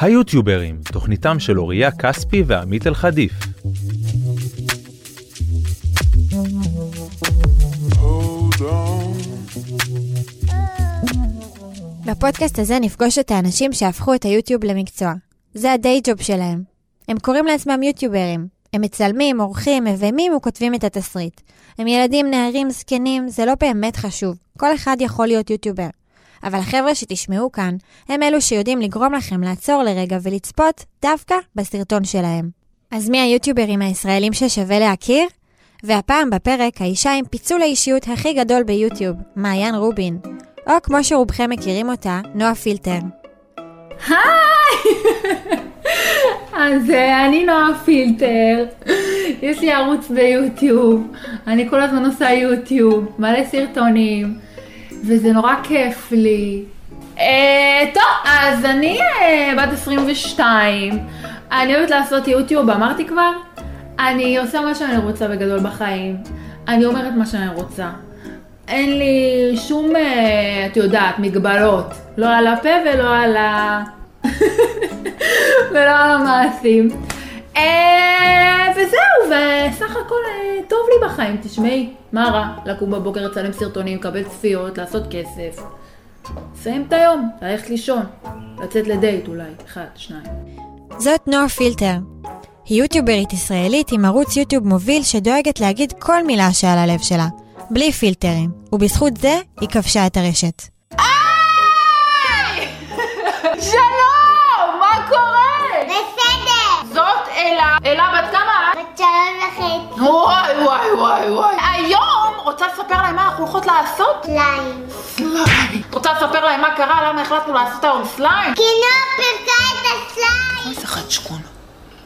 היוטיוברים, תוכניתם של אוריה כספי ועמית אלחדיף. בפודקאסט הזה נפגוש את האנשים שהפכו את היוטיוב למקצוע. זה הדיי ג'וב שלהם. הם קוראים לעצמם יוטיוברים. הם מצלמים, עורכים, מביימים וכותבים את התסריט. הם ילדים, נערים, זקנים, זה לא באמת חשוב. כל אחד יכול להיות יוטיובר. אבל החבר'ה שתשמעו כאן, הם אלו שיודעים לגרום לכם לעצור לרגע ולצפות דווקא בסרטון שלהם. אז מי היוטיוברים הישראלים ששווה להכיר? והפעם בפרק האישה עם פיצול האישיות הכי גדול ביוטיוב, מעיין רובין. או כמו שרובכם מכירים אותה, נועה פילטר. היי! אז אה, אני נועה פילטר, יש לי ערוץ ביוטיוב, אני כל הזמן עושה יוטיוב, מלא סרטונים, וזה נורא כיף לי. אה, טוב, אז אני אה, בת 22, אני אוהבת לעשות יוטיוב, אמרתי כבר? אני עושה מה שאני רוצה בגדול בחיים, אני אומרת מה שאני רוצה. אין לי שום, אה, את יודעת, מגבלות. לא על הפה ולא על ה... ולא על המעשים. אה, וזהו, וסך הכל אה, טוב לי בחיים, תשמעי, מה רע? לקום בבוקר, לצלם סרטונים, לקבל צפיות, לעשות כסף. לסיים את היום, ללכת לישון, לצאת לדייט אולי, אחד, שניים. זאת נועה פילטר. היא יוטיוברית ישראלית עם ערוץ יוטיוב מוביל שדואגת להגיד כל מילה שעל הלב שלה. בלי פילטרים, ובזכות זה היא כבשה את הרשת. אלה. אלה בת כמה? בת שלוש וחצי. וואי וואי וואי וואי. היום רוצה לספר להם מה אנחנו הולכות לעשות? סליים. סליים. את רוצה לספר להם מה קרה? למה החלטנו לעשות היום סליים? כי נועה פירקה את הסליים. איזה חצ'קון.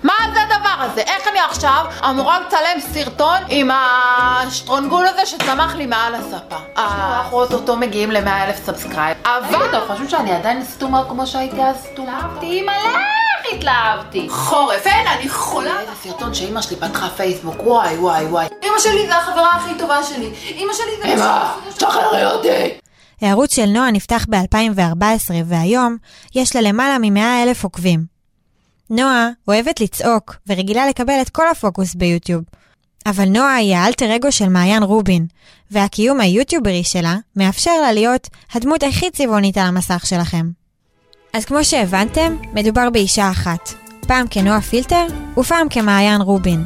מה זה הדבר הזה? איך אני עכשיו אמורה לצלם סרטון עם השטרונגול הזה שצמח לי מעל השפה? אנחנו אוטוטו מגיעים ל-100 אלף subscribe. אבל אתם חושבים שאני עדיין סתומה כמו שהייתי אז סתומה? אימא'לה, איך התלהבתי. חורף, אין, אני חולה. איזה סרטון שאימא שלי פתחה פייסבוק, וואי וואי וואי. אימא שלי זה החברה הכי טובה שלי. אימא שלי זה... אמא, שחררי אותי. הערוץ של נועה נפתח ב-2014, והיום יש לה למעלה מ-100 אלף עוקבים. נועה אוהבת לצעוק ורגילה לקבל את כל הפוקוס ביוטיוב. אבל נועה היא האלטר אגו של מעיין רובין, והקיום היוטיוברי שלה מאפשר לה להיות הדמות הכי צבעונית על המסך שלכם. אז כמו שהבנתם, מדובר באישה אחת, פעם כנועה פילטר ופעם כמעיין רובין.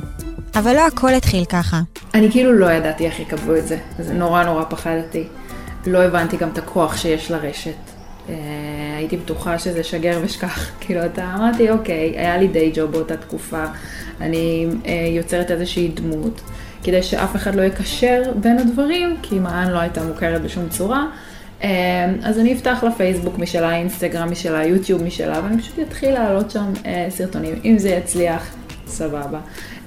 אבל לא הכל התחיל ככה. אני כאילו לא ידעתי איך יקבלו את זה, זה נורא נורא פחדתי. לא הבנתי גם את הכוח שיש לרשת. אה, הייתי בטוחה שזה שגר ושכח. כאילו, אתה אמרתי, אוקיי, היה לי די ג'וב באותה תקופה, אני אה, יוצרת איזושהי דמות, כדי שאף אחד לא יקשר בין הדברים, כי מען לא הייתה מוכרת בשום צורה. אה, אז אני אפתח לה פייסבוק משלה, אינסטגרם משלה, יוטיוב משלה, ואני פשוט אתחיל להעלות שם אה, סרטונים. אם זה יצליח, סבבה.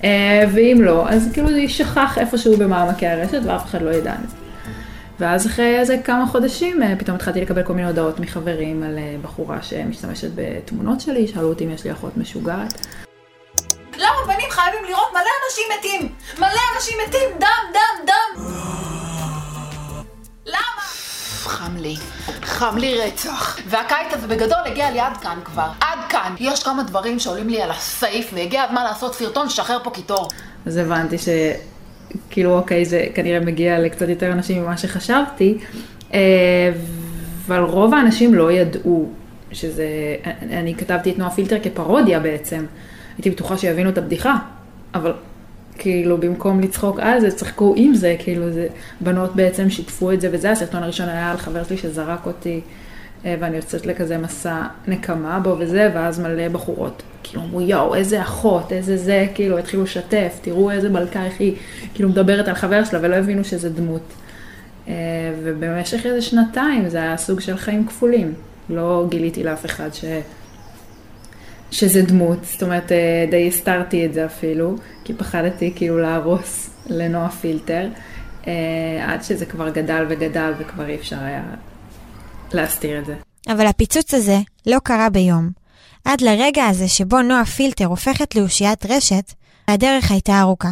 אה, ואם לא, אז כאילו זה יישכח איפשהו במעמקי הרשת ואף אחד לא ידע את זה. ואז אחרי איזה כמה חודשים אה, פתאום התחלתי לקבל כל מיני הודעות מחברים על בחורה שמשתמשת בתמונות שלי, שאלו אותי אם יש לי אחות משוגעת. למה בנים חייבים לראות מלא אנשים מתים? מלא אנשים מתים, דם, דם, דם! למה? חם לי, חם לי רצח. והקיץ הזה בגדול הגיע לי עד כאן כבר. עד כאן. יש כמה דברים שעולים לי על הסעיף, והגיע הזמן לעשות סרטון, לשחרר פה קיטור. אז הבנתי ש... כאילו, אוקיי, זה כנראה מגיע לקצת יותר אנשים ממה שחשבתי, אה, אבל רוב האנשים לא ידעו שזה, אני כתבתי את נועה פילטר כפרודיה בעצם. הייתי בטוחה שיבינו את הבדיחה, אבל כאילו במקום לצחוק על זה, צחקו עם זה, כאילו זה, בנות בעצם שיתפו את זה וזה, הסרטון הראשון היה על חבר שלי שזרק אותי אה, ואני יוצאת לכזה מסע נקמה בו וזה, ואז מלא בחורות, כאילו אמרו יואו, איזה אחות, איזה זה, כאילו התחילו לשתף, תראו איזה מלכה איך היא, כאילו מדברת על חבר שלה ולא הבינו שזה דמות. אה, ובמשך איזה שנתיים זה היה סוג של חיים כפולים, לא גיליתי לאף אחד ש... שזה דמות, זאת אומרת אה, די הסתרתי את זה אפילו, כי פחדתי כאילו להרוס לנועה פילטר, עד שזה כבר גדל וגדל וכבר אי אפשר היה להסתיר את זה. אבל הפיצוץ הזה לא קרה ביום. עד לרגע הזה שבו נועה פילטר הופכת לאושיית רשת, הדרך הייתה ארוכה.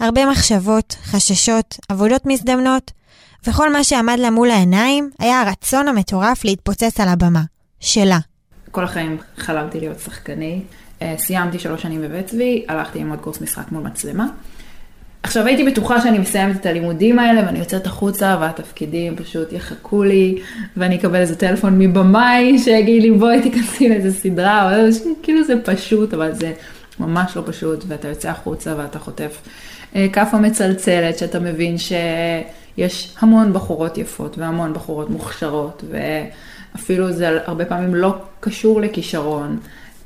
הרבה מחשבות, חששות, עבודות מזדמנות, וכל מה שעמד לה מול העיניים היה הרצון המטורף להתפוצץ על הבמה. שלה. כל החיים חלמתי להיות שחקנית. אה, סיימתי שלוש שנים בבית צבי, הלכתי ללמוד קורס משחק מול מצלמה. עכשיו הייתי בטוחה שאני מסיימת את הלימודים האלה ואני יוצאת החוצה והתפקידים פשוט יחכו לי ואני אקבל איזה טלפון מבמאי שיגיד לי בואי תיכנסי לאיזה סדרה, או איזה, כאילו זה פשוט אבל זה ממש לא פשוט ואתה יוצא החוצה ואתה חוטף אה, כאפה מצלצלת שאתה מבין שיש המון בחורות יפות והמון בחורות מוכשרות ואפילו זה הרבה פעמים לא קשור לכישרון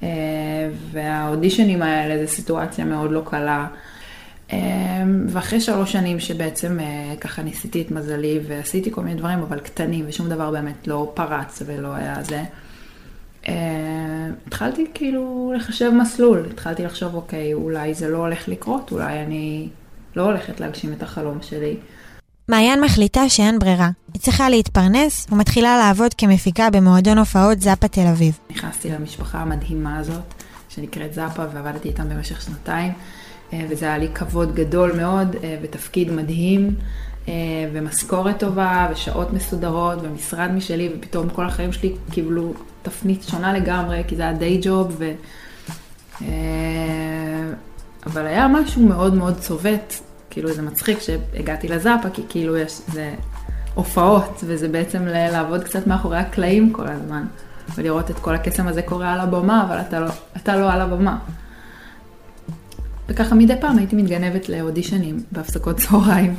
אה, והאודישנים האלה זה סיטואציה מאוד לא קלה. אמ, ואחרי שלוש שנים שבעצם אה, ככה ניסיתי את מזלי ועשיתי כל מיני דברים, אבל קטנים, ושום דבר באמת לא פרץ ולא היה זה, אה, התחלתי כאילו לחשב מסלול, התחלתי לחשוב, אוקיי, אולי זה לא הולך לקרות, אולי אני לא הולכת להגשים את החלום שלי. מעיין מחליטה שאין ברירה. היא צריכה להתפרנס ומתחילה לעבוד כמפיקה במועדון הופעות זאפה תל אביב. נכנסתי למשפחה המדהימה הזאת, שנקראת זאפה, ועבדתי איתם במשך שנתיים. אה, וזה היה לי כבוד גדול מאוד, אה, ותפקיד מדהים, אה, ומשכורת טובה, ושעות מסודרות, ומשרד משלי, ופתאום כל החיים שלי קיבלו תפנית שונה לגמרי, כי זה היה דיי ג'וב, ו... אבל היה משהו מאוד מאוד צובט, כאילו זה מצחיק שהגעתי לזאפה, כי כאילו יש, זה הופעות, וזה בעצם לעבוד קצת מאחורי הקלעים כל הזמן, ולראות את כל הקסם הזה קורה על הבמה, אבל אתה לא, אתה לא על הבמה. וככה מדי פעם הייתי מתגנבת לאודישנים בהפסקות צהריים.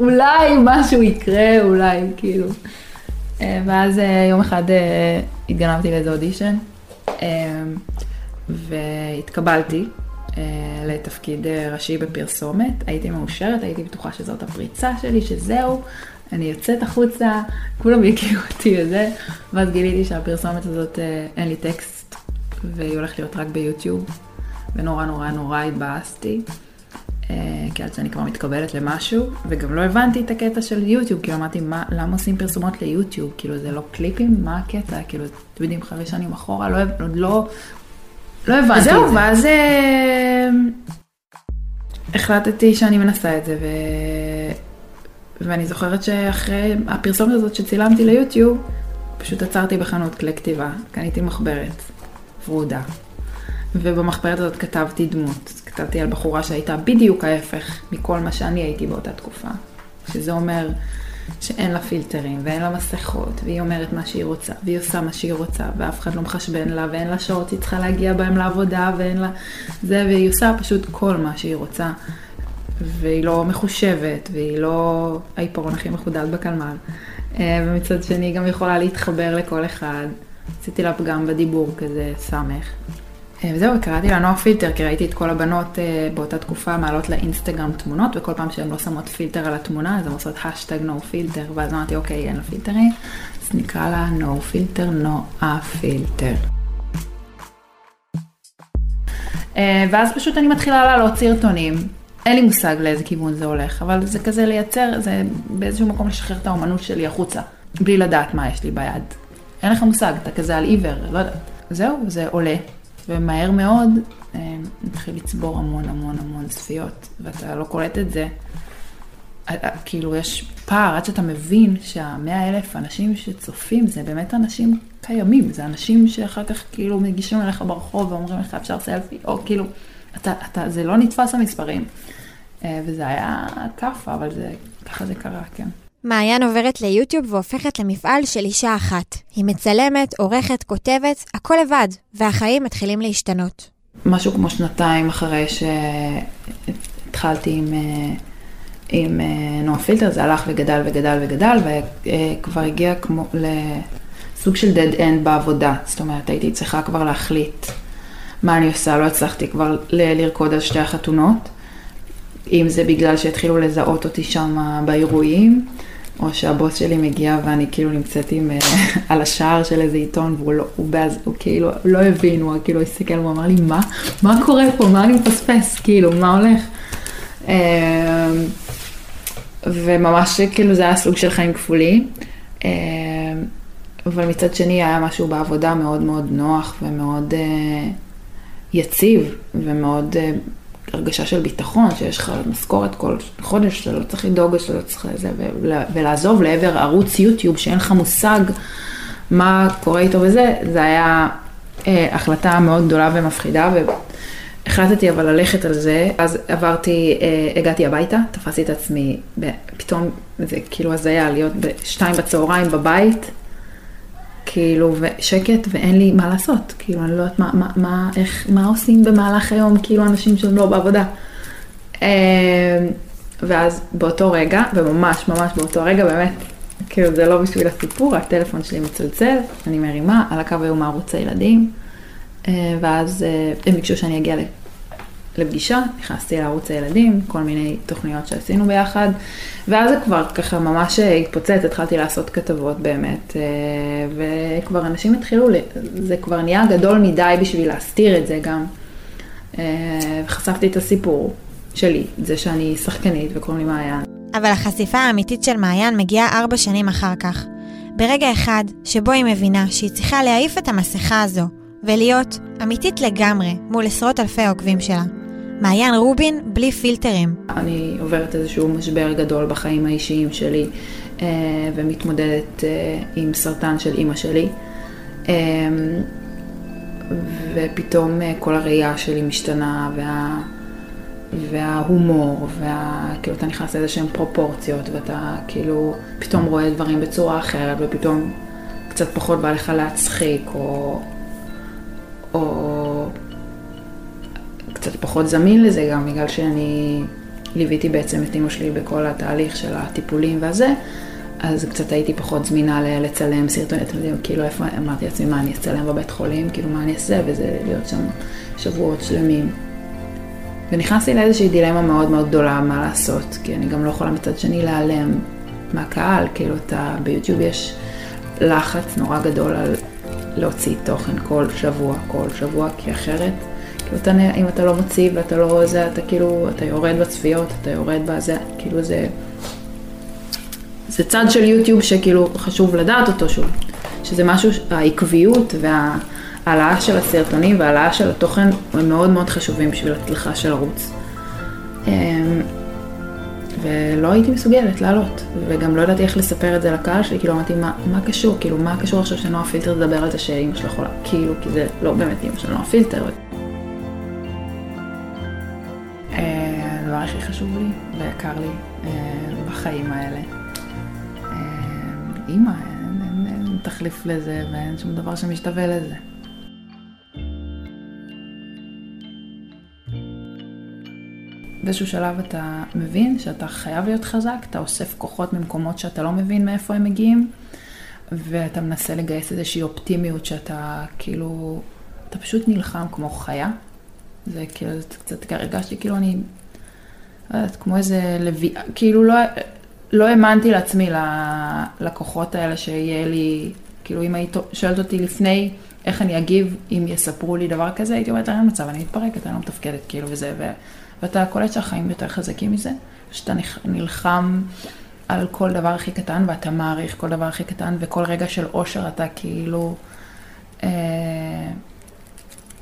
אולי משהו יקרה, אולי, כאילו. אה, ואז אה, יום אחד אה, התגנבתי לאיזה אודישן, והתקבלתי לתפקיד ראשי בפרסומת. הייתי מאושרת, הייתי בטוחה שזאת הפריצה שלי, שזהו, אני יוצאת החוצה, כולם יכירו אותי וזה, ואז גיליתי שהפרסומת הזאת אין לי טקסט, והיא הולכת להיות רק ביוטיוב. ונורא נורא נורא התבאסתי, אה, כי עד שאני כבר מתקבלת למשהו, וגם לא הבנתי את הקטע של יוטיוב, כאילו אמרתי, מה, למה עושים פרסומות ליוטיוב? כאילו זה לא קליפים? מה הקטע? כאילו, אתם יודעים, חמש שנים אחורה, לא, עוד לא, לא הבנתי את זה. זהו, ואז אה, החלטתי שאני מנסה את זה, ו... ואני זוכרת שאחרי הפרסומת הזאת שצילמתי ליוטיוב, פשוט עצרתי בחנות כלי כתיבה, קניתי מחברת ורודה, ובמחברת הזאת כתבתי דמות. כתבתי על בחורה שהייתה בדיוק ההפך מכל מה שאני הייתי באותה תקופה. שזה אומר שאין לה פילטרים ואין לה מסכות, והיא אומרת מה שהיא רוצה, והיא עושה מה שהיא רוצה, ואף אחד לא מחשבן לה, ואין לה שעות היא צריכה להגיע בהם לעבודה, ואין לה זה, והיא עושה פשוט כל מה שהיא רוצה. והיא לא מחושבת, והיא לא העיפרון הכי מחודד בקלמר. אה, ומצד שני היא גם יכולה להתחבר לכל אחד. עשיתי לה פגם בדיבור כזה, סמך. אה, וזהו, קראתי לה נועה פילטר, כי ראיתי את כל הבנות אה, באותה תקופה מעלות לאינסטגרם תמונות, וכל פעם שהן לא שמות פילטר על התמונה, אז הן עושות האשטג no filter, ואז אמרתי, אוקיי, אין לה פילטרים, אז נקרא לה נו פילטר, נועה פילטר. ואז פשוט אני מתחילה לעלות סרטונים. אין לי מושג לאיזה כיוון זה הולך, אבל זה כזה לייצר, זה באיזשהו מקום לשחרר את האומנות שלי החוצה, בלי לדעת מה יש לי ביד. אין לך מושג, אתה כזה על עיוור, לא יודעת. זהו, זה עולה. ומהר מאוד אה, נתחיל לצבור המון המון המון צפיות, ואתה לא קולט את זה. אה, אה, כאילו יש פער עד שאתה מבין שהמאה אלף אנשים שצופים זה באמת אנשים קיימים, זה אנשים שאחר כך כאילו מגישים אליך ברחוב ואומרים לך אפשר סלפי, או כאילו, אתה, אתה, זה לא נתפס המספרים. וזה היה כאפה, אבל זה, ככה זה קרה, כן. מעיין עוברת ליוטיוב והופכת למפעל של אישה אחת. היא מצלמת, עורכת, כותבת, הכל לבד, והחיים מתחילים להשתנות. משהו כמו שנתיים אחרי שהתחלתי עם, אה, עם אה, נועה פילטר, זה הלך וגדל וגדל וגדל, וכבר הגיע כמו לסוג של dead end בעבודה. זאת אומרת, הייתי צריכה כבר להחליט מה אני עושה, לא הצלחתי כבר לרקוד על שתי החתונות. אם זה בגלל שהתחילו לזהות אותי שם באירועים, או שהבוס שלי מגיע ואני כאילו נמצאת עם, אה, על השער של איזה עיתון והוא לא, הוא, באז, הוא כאילו לא הבין, הוא כאילו הסתכל, הוא אמר לי, מה? מה קורה פה? מה אני מפספס? כאילו, מה הולך? אה, וממש כאילו זה היה סוג של חיים כפולים. אה, אבל מצד שני היה משהו בעבודה מאוד מאוד נוח ומאוד יציב ומאוד הרגשה של ביטחון, שיש לך משכורת כל חודש, שאתה לא צריך לדאוג, שאתה לא צריך לזה, ול- ולעזוב לעבר ערוץ יוטיוב שאין לך מושג מה קורה איתו וזה, זה היה אה, החלטה מאוד גדולה ומפחידה, והחלטתי אבל ללכת על זה, אז עברתי, אה, הגעתי הביתה, תפסתי את עצמי, פתאום זה כאילו הזיה להיות בשתיים בצהריים בבית, כאילו, ושקט, ואין לי מה לעשות. כאילו, אני לא יודעת מה, מה, מה, איך, מה עושים במהלך היום, כאילו, אנשים שהם לא בעבודה. אה, ואז באותו רגע, וממש ממש באותו רגע, באמת, כאילו, זה לא בשביל הסיפור, הטלפון שלי מצלצל, אני מרימה, על הקו היו מערוץ הילדים, אה, ואז אה, הם ביקשו שאני אגיע לפגישה, נכנסתי לערוץ הילדים, כל מיני תוכניות שעשינו ביחד, ואז זה כבר ככה ממש התפוצץ, התחלתי לעשות כתבות באמת, אה, וכבר אנשים התחילו, זה כבר נהיה גדול מדי בשביל להסתיר את זה גם. אה, חשפתי את הסיפור שלי, זה שאני שחקנית וקוראים לי מעיין. אבל החשיפה האמיתית של מעיין מגיעה ארבע שנים אחר כך. ברגע אחד שבו היא מבינה שהיא צריכה להעיף את המסכה הזו ולהיות אמיתית לגמרי מול עשרות אלפי עוקבים שלה. מעיין רובין בלי פילטרים. אני עוברת איזשהו משבר גדול בחיים האישיים שלי אה, ומתמודדת אה, עם סרטן של אימא שלי. אה, ופתאום כל הראייה שלי משתנה וה... וההומור, וה... כאילו אתה נכנס לאיזה שהן פרופורציות ואתה כאילו פתאום רואה דברים בצורה אחרת ופתאום קצת פחות בא לך להצחיק או, או קצת פחות זמין לזה גם בגלל שאני ליוויתי בעצם את אימא שלי בכל התהליך של הטיפולים והזה, אז קצת הייתי פחות זמינה לצלם סרטונים, אתם יודעים, כאילו איפה, אמרתי לעצמי מה אני אצלם בבית חולים, כאילו מה אני אעשה, וזה להיות שם שבועות שלמים. ונכנסתי לאיזושהי דילמה מאוד מאוד גדולה מה לעשות, כי אני גם לא יכולה מצד שני להיעלם מהקהל, כאילו אתה, ביוטיוב יש לחץ נורא גדול על להוציא תוכן כל שבוע, כל שבוע, כי אחרת, אתה, נ- אם אתה לא מוציא ואתה לא זה, אתה כאילו, אתה יורד בצפיות, אתה יורד בזה, כאילו זה, זה צד של יוטיוב שכאילו חשוב לדעת אותו שוב, שזה משהו, העקביות וההעלאה של הסרטונים וההעלאה של התוכן הם מאוד מאוד חשובים בשביל הצלחה של ערוץ. אמ, ולא הייתי מסוגלת לעלות, וגם לא ידעתי איך לספר את זה לקהל שלי, כאילו אמרתי, מה, מה קשור, כאילו, מה קשור עכשיו שנועה פילטר תדבר על זה שאימא שלה חולה, כאילו, כי זה לא באמת אימא של נועה פילטר. הכי חשוב לי ויקר לי אה, בחיים האלה. אה, אימא, אין, אין, אין תחליף לזה ואין שום דבר שמשתווה לזה. באיזשהו שלב אתה מבין שאתה חייב להיות חזק, אתה אוסף כוחות ממקומות שאתה לא מבין מאיפה הם מגיעים, ואתה מנסה לגייס איזושהי אופטימיות שאתה כאילו, אתה פשוט נלחם כמו חיה. זה כאילו, זה קצת הרגשתי כאילו אני, לא יודעת, כמו איזה לוי... כאילו לא, לא האמנתי לעצמי ל- לכוחות האלה שיהיה לי, כאילו אם היית שואלת אותי לפני איך אני אגיב אם יספרו לי דבר כזה, הייתי אומרת, אין מצב, אני מתפרקת, אני לא מתפקדת, כאילו, וזה, ו... ואתה קולט שהחיים יותר חזקים מזה, שאתה נלחם על כל דבר הכי קטן, ואתה מעריך כל דבר הכי קטן, וכל רגע של אושר אתה כאילו אה,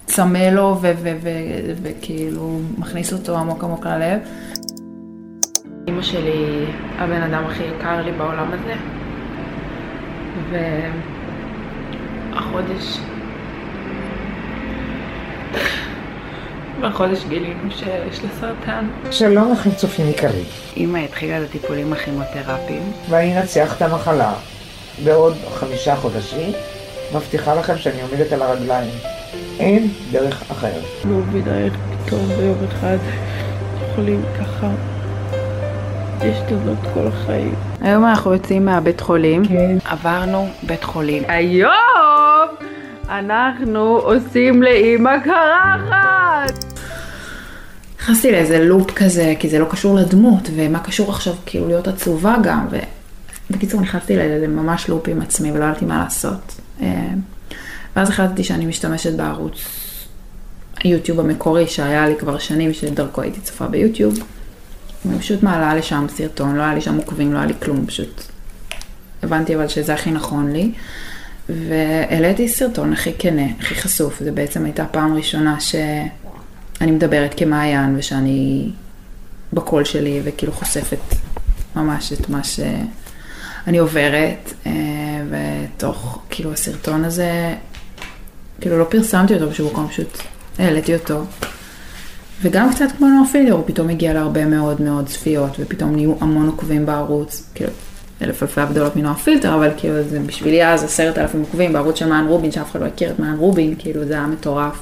צמא לו, ו- ו- ו- וכאילו מכניס אותו עמוק עמוק ללב. אימא שלי הבן אדם הכי יקר לי בעולם הזה, והחודש, בחודש גילינו שיש לה סרטן. שלום לכם צופים יקרים, אימא התחילה את הטיפולים הכימותרפיים. ואני אנצח את המחלה. בעוד חמישה חודשים, מבטיחה לכם שאני עומדת על הרגליים. אין דרך אחרת. לא מבינה איך פתאום ביום אחד יכולים ככה להשתנות כל החיים. היום אנחנו יוצאים מהבית חולים. כן. עברנו בית חולים. היום אנחנו עושים לאימא קרחת! נכנסתי לאיזה לופ כזה, כי זה לא קשור לדמות, ומה קשור עכשיו כאילו להיות עצובה גם, ובקיצור נכנסתי לאיזה ממש לופ עם עצמי ולא ידעתי מה לעשות. ואז החלטתי שאני משתמשת בערוץ היוטיוב המקורי שהיה לי כבר שנים, שדרכו הייתי צופה ביוטיוב. אני פשוט מעלה לשם סרטון, לא היה לי שם עוקבים, לא היה לי כלום, פשוט הבנתי אבל שזה הכי נכון לי. והעליתי סרטון הכי כנה, הכי חשוף, זה בעצם הייתה פעם ראשונה ש... אני מדברת כמעיין ושאני בקול שלי וכאילו חושפת ממש את מה שאני עוברת, אה, ותוך כאילו הסרטון הזה, כאילו לא פרסמתי אותו בשום מקום, פשוט העליתי אותו. וגם קצת כמו נורפילר, הוא פתאום הגיע להרבה מאוד מאוד צפיות, ופתאום נהיו המון עוקבים בערוץ, כאילו אלף אלפי הבדלות מנוער פילטר, אבל כאילו זה בשבילי אז עשרת אלפים עוקבים בערוץ של מען רובין, שאף אחד לא הכיר את מען רובין, כאילו זה היה מטורף.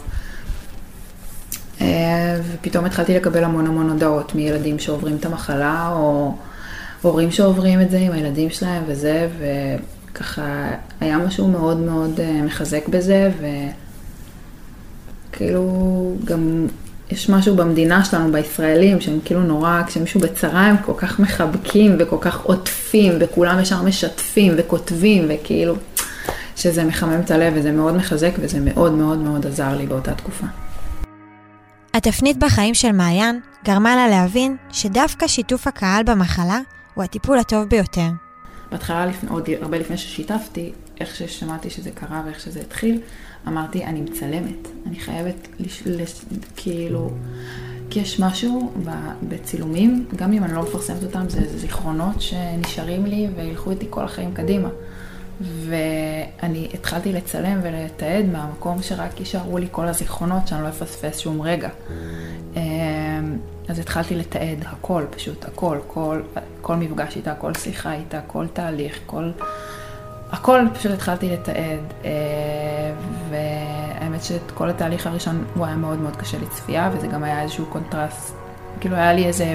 אה, ופתאום התחלתי לקבל המון המון הודעות מילדים שעוברים את המחלה, או הורים שעוברים את זה עם הילדים שלהם וזה, וככה היה משהו מאוד מאוד אה, מחזק בזה, וכאילו גם יש משהו במדינה שלנו, בישראלים, שהם כאילו נורא, כשמישהו בצרה הם כל כך מחבקים וכל כך עוטפים, וכולם ישר משתפים וכותבים, וכאילו, שזה מחמם את הלב וזה מאוד מחזק וזה מאוד מאוד מאוד עזר לי באותה תקופה. התפנית בחיים של מעיין גרמה לה להבין שדווקא שיתוף הקהל במחלה הוא הטיפול הטוב ביותר. בהתחלה, לפני, עוד הרבה לפני ששיתפתי, איך ששמעתי שזה קרה ואיך שזה התחיל, אמרתי, אני מצלמת, אני חייבת, לש, לש, כאילו, כי יש משהו ב, בצילומים, גם אם אני לא מפרסמת אותם, זה זיכרונות שנשארים לי וילכו איתי כל החיים קדימה. ואני התחלתי לצלם ולתעד מהמקום שרק יישארו לי כל הזיכרונות, שאני לא אפספס שום רגע. אז התחלתי לתעד הכל, פשוט הכל, כל, כל מפגש איתה, כל שיחה איתה, כל תהליך, כל... הכל פשוט התחלתי לתעד, אה, והאמת שאת כל התהליך הראשון הוא היה מאוד מאוד קשה לצפייה, וזה גם היה איזשהו קונטרסט, כאילו היה לי איזה...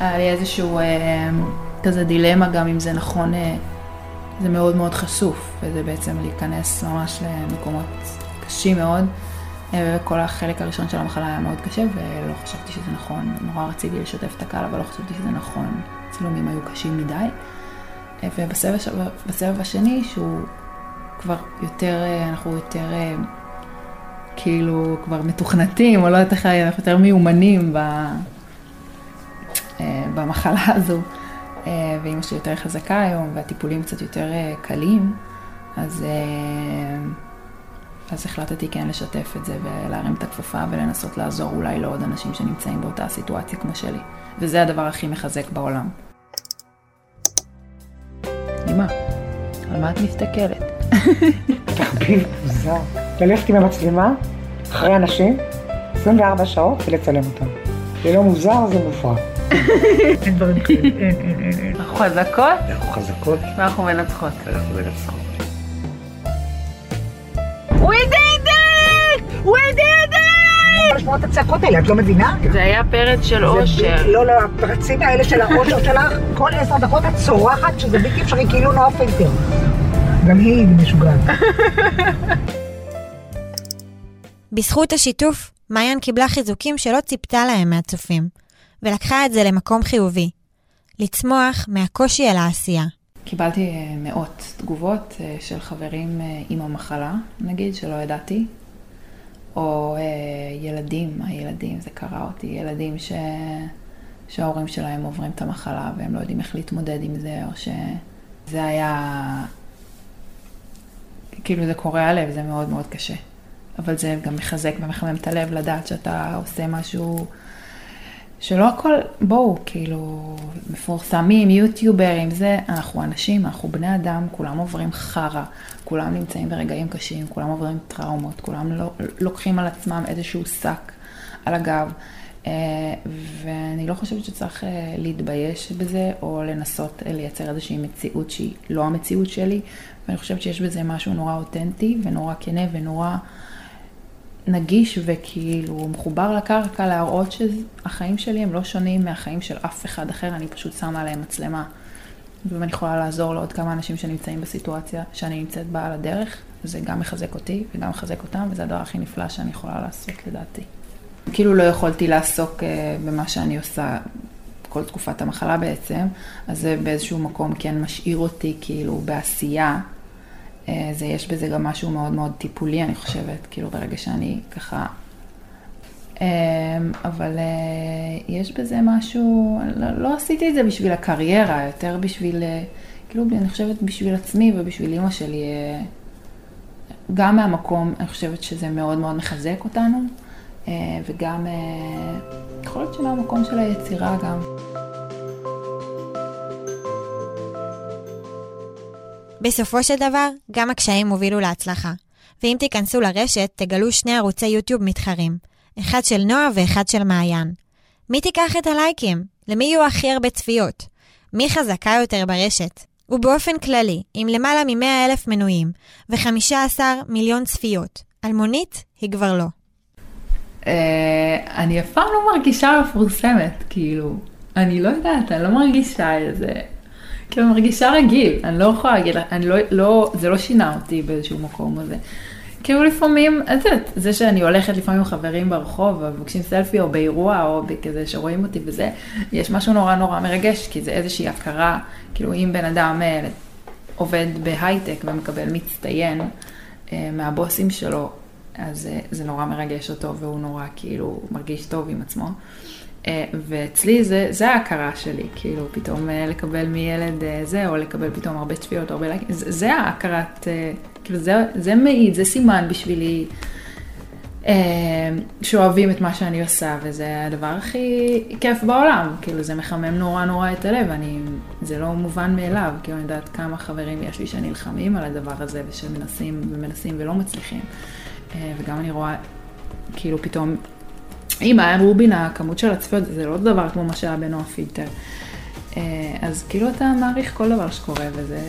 היה לי איזשהו אה, כזה דילמה גם אם זה נכון, אה, זה מאוד מאוד חשוף, וזה בעצם להיכנס ממש למקומות קשים מאוד. וכל החלק הראשון של המחלה היה מאוד קשה, ולא חשבתי שזה נכון. נורא רציתי לשתף את הקהל, אבל לא חשבתי שזה נכון. הצילומים היו קשים מדי. ובסבב השני, שהוא כבר יותר, אנחנו יותר כאילו כבר מתוכנתים, או לא יודעת איך, אנחנו יותר מיומנים ב, במחלה הזו, ואימא שלי יותר חזקה היום, והטיפולים קצת יותר קלים, אז... אז החלטתי כן לשתף את זה ולהרים את הכפפה ולנסות לעזור אולי לעוד אנשים שנמצאים באותה סיטואציה כמו שלי. וזה הדבר הכי מחזק בעולם. אמא, על מה את מסתכלת? תחביב מוזר. ללכת עם המצלמה אחרי אנשים 24 שעות ולצלם אותם. זה לא מוזר, זה מופרע. אנחנו חזקות אנחנו חזקות, ואנחנו מנצחות. אנחנו מנצחות. לשמוע את הצעקות האלה, את לא מבינה? זה היה פרץ של אושר. לא, לא, הפרצים האלה של האושר שלך, כל עשר דקות את צורחת שזה בלתי אפשרי, כאילו נועה פילטר. גם היא משוגעת. בזכות השיתוף, מעיין קיבלה חיזוקים שלא ציפתה להם מהצופים, ולקחה את זה למקום חיובי. לצמוח מהקושי אל העשייה. קיבלתי אה, מאות תגובות אה, של חברים אה, עם המחלה, נגיד, שלא ידעתי, או ילדים, הילדים, זה קרה אותי, ילדים ש... שההורים שלהם עוברים את המחלה והם לא יודעים איך להתמודד עם זה, או שזה היה, כאילו זה קורע לב, זה מאוד מאוד קשה. אבל זה גם מחזק ומחמם את הלב לדעת שאתה עושה משהו שלא הכל, בואו, כאילו, מפורסמים, יוטיוברים, זה, אנחנו אנשים, אנחנו בני אדם, כולם עוברים חרא, כולם נמצאים ברגעים קשים, כולם עוברים טראומות, כולם לא, לוקחים על עצמם איזשהו שק על הגב, אה, ואני לא חושבת שצריך אה, להתבייש בזה, או לנסות אה, לייצר איזושהי מציאות שהיא לא המציאות שלי, ואני חושבת שיש בזה משהו נורא אותנטי, ונורא כנה, ונורא... נגיש וכאילו מחובר לקרקע להראות שהחיים שלי הם לא שונים מהחיים של אף אחד אחר, אני פשוט שמה עליהם מצלמה. ואני יכולה לעזור לעוד כמה אנשים שנמצאים בסיטואציה שאני נמצאת בה על הדרך, וזה גם מחזק אותי וגם מחזק אותם, וזה הדבר הכי נפלא שאני יכולה לעשות לדעתי. כאילו לא יכולתי לעסוק uh, במה שאני עושה כל תקופת המחלה בעצם, אז זה באיזשהו מקום כן משאיר אותי כאילו בעשייה. אה, זה, יש בזה גם משהו מאוד מאוד טיפולי, אני חושבת, כאילו ברגע שאני ככה... אה, אבל אה, יש בזה משהו, לא, לא עשיתי את זה בשביל הקריירה, יותר בשביל, כאילו, אני חושבת בשביל עצמי ובשביל אימא שלי. גם מהמקום, אני חושבת שזה מאוד מאוד מחזק אותנו, וגם יכול להיות שמהמקום של היצירה גם. בסופו של דבר, גם הקשיים הובילו להצלחה. ואם תיכנסו לרשת, תגלו שני ערוצי יוטיוב מתחרים. אחד של נועה ואחד של מעיין. מי תיקח את הלייקים? למי יהיו הכי הרבה צפיות? מי חזקה יותר ברשת? ובאופן כללי, עם למעלה מ-100 אלף מנויים ו-15 מיליון צפיות, אלמונית היא כבר לא. אה, אני אף פעם לא מרגישה מפורסמת, כאילו, אני לא יודעת, אני לא מרגישה איזה, כאילו, מרגישה רגיל, אני לא יכולה להגיד, אני לא, לא, זה לא שינה אותי באיזשהו מקום הזה. כאילו לפעמים, את יודעת, זה שאני הולכת לפעמים עם חברים ברחוב ומבקשים סלפי או באירוע או בכזה שרואים אותי וזה, יש משהו נורא נורא מרגש, כי זה איזושהי הכרה, כאילו אם בן אדם אה, עובד בהייטק ומקבל מצטיין אה, מהבוסים שלו, אז אה, זה נורא מרגש אותו והוא נורא כאילו מרגיש טוב עם עצמו. ואצלי זה, זה ההכרה שלי, כאילו פתאום לקבל מילד זה, או לקבל פתאום הרבה צפיות, הרבה לייקים, זה, זה ההכרת... כאילו זה, זה מעיד, זה סימן בשבילי אה, שאוהבים את מה שאני עושה, וזה הדבר הכי כיף בעולם. כאילו זה מחמם נורא נורא את הלב, אני, זה לא מובן מאליו, כאילו אני יודעת כמה חברים יש לי שנלחמים על הדבר הזה, ושמנסים ומנסים ולא מצליחים. אה, וגם אני רואה, כאילו פתאום, עם האם רובין, הכמות של הצפיות, זה לא דבר כמו מה שהיה בנועה פילטר. אה, אז כאילו אתה מעריך כל דבר שקורה, וזה...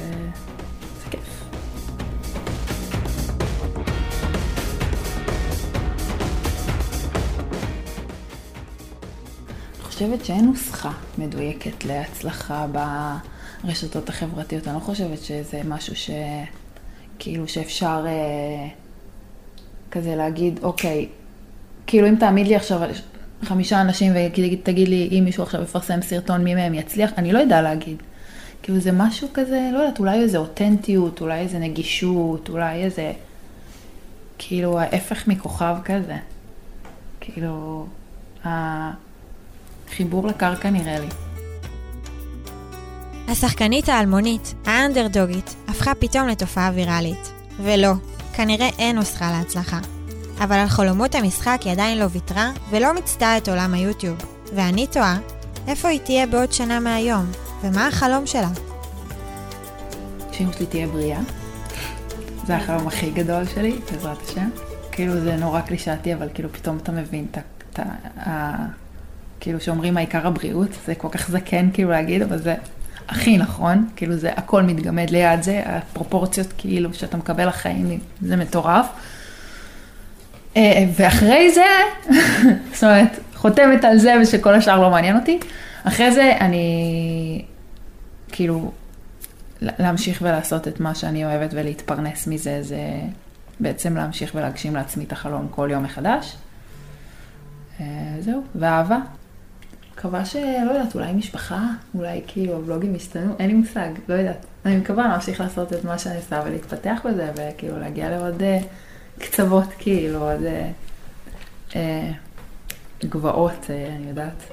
חושבת שאין נוסחה מדויקת להצלחה ברשתות החברתיות. אני לא חושבת שזה משהו ש... כאילו שאפשר אה, כזה להגיד, אוקיי, כאילו אם תעמיד לי עכשיו חמישה אנשים ותגיד לי, אם מישהו עכשיו יפרסם סרטון, מי מהם יצליח, אני לא יודע להגיד. כאילו זה משהו כזה, לא יודעת, אולי איזה אותנטיות, אולי איזה נגישות, אולי איזה, כאילו ההפך מכוכב כזה. כאילו, חיבור לקרקע נראה לי. השחקנית האלמונית, האנדרדוגית, הפכה פתאום לתופעה ויראלית. ולא, כנראה אין נוסחה להצלחה. אבל על חלומות המשחק היא עדיין לא ויתרה, ולא מיצתה את עולם היוטיוב. ואני תוהה, איפה היא תהיה בעוד שנה מהיום? ומה החלום שלה? שאמא שלי תהיה בריאה. זה החלום הכי גדול שלי, בעזרת השם. כאילו זה נורא קלישאתי, אבל כאילו פתאום אתה מבין את ה... כאילו שאומרים העיקר הבריאות, זה כל כך זקן כאילו להגיד, אבל זה הכי נכון, כאילו זה הכל מתגמד ליד זה, הפרופורציות כאילו שאתה מקבל לחיים, זה מטורף. אה, ואחרי זה, זאת אומרת, חותמת על זה ושכל השאר לא מעניין אותי. אחרי זה אני, כאילו, להמשיך ולעשות את מה שאני אוהבת ולהתפרנס מזה, זה בעצם להמשיך ולהגשים לעצמי את החלום כל יום מחדש. אה, זהו, ואהבה. מקווה שלא יודעת, אולי משפחה, אולי כאילו הבלוגים ישתנו, אין לי מושג, לא יודעת. אני מקווה להמשיך לעשות את מה שאני עושה ולהתפתח בזה, וכאילו להגיע לעוד uh, קצוות, כאילו, עוד uh, uh, גבעות, uh, אני יודעת.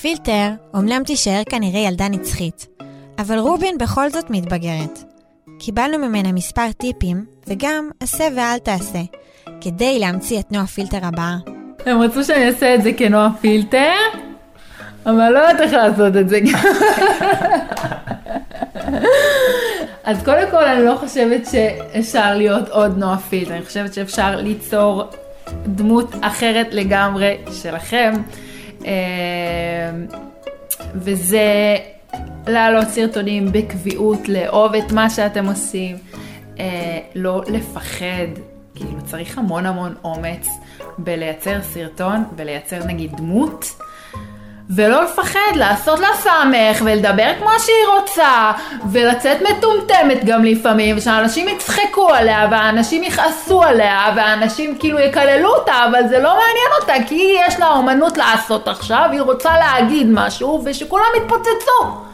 פילטר אומנם תישאר כנראה ילדה נצחית, אבל רובין בכל זאת מתבגרת. קיבלנו ממנה מספר טיפים, וגם עשה ואל תעשה, כדי להמציא את נועה פילטר הבאה. הם רצו שאני אעשה את זה כנועה פילטר, אבל לא יודעת איך לעשות את זה. אז קודם כל אני לא חושבת שאפשר להיות עוד נועה פילד, אני חושבת שאפשר ליצור דמות אחרת לגמרי שלכם, אה, וזה להעלות סרטונים בקביעות, לאהוב את מה שאתם עושים, אה, לא לפחד, כאילו צריך המון המון אומץ בלייצר סרטון ולייצר נגיד דמות. ולא לפחד לעשות לה סמך ולדבר כמו שהיא רוצה ולצאת מטומטמת גם לפעמים ושאנשים יצחקו עליה ואנשים יכעסו עליה ואנשים כאילו יקללו אותה אבל זה לא מעניין אותה כי יש לה אומנות לעשות עכשיו היא רוצה להגיד משהו ושכולם יתפוצצו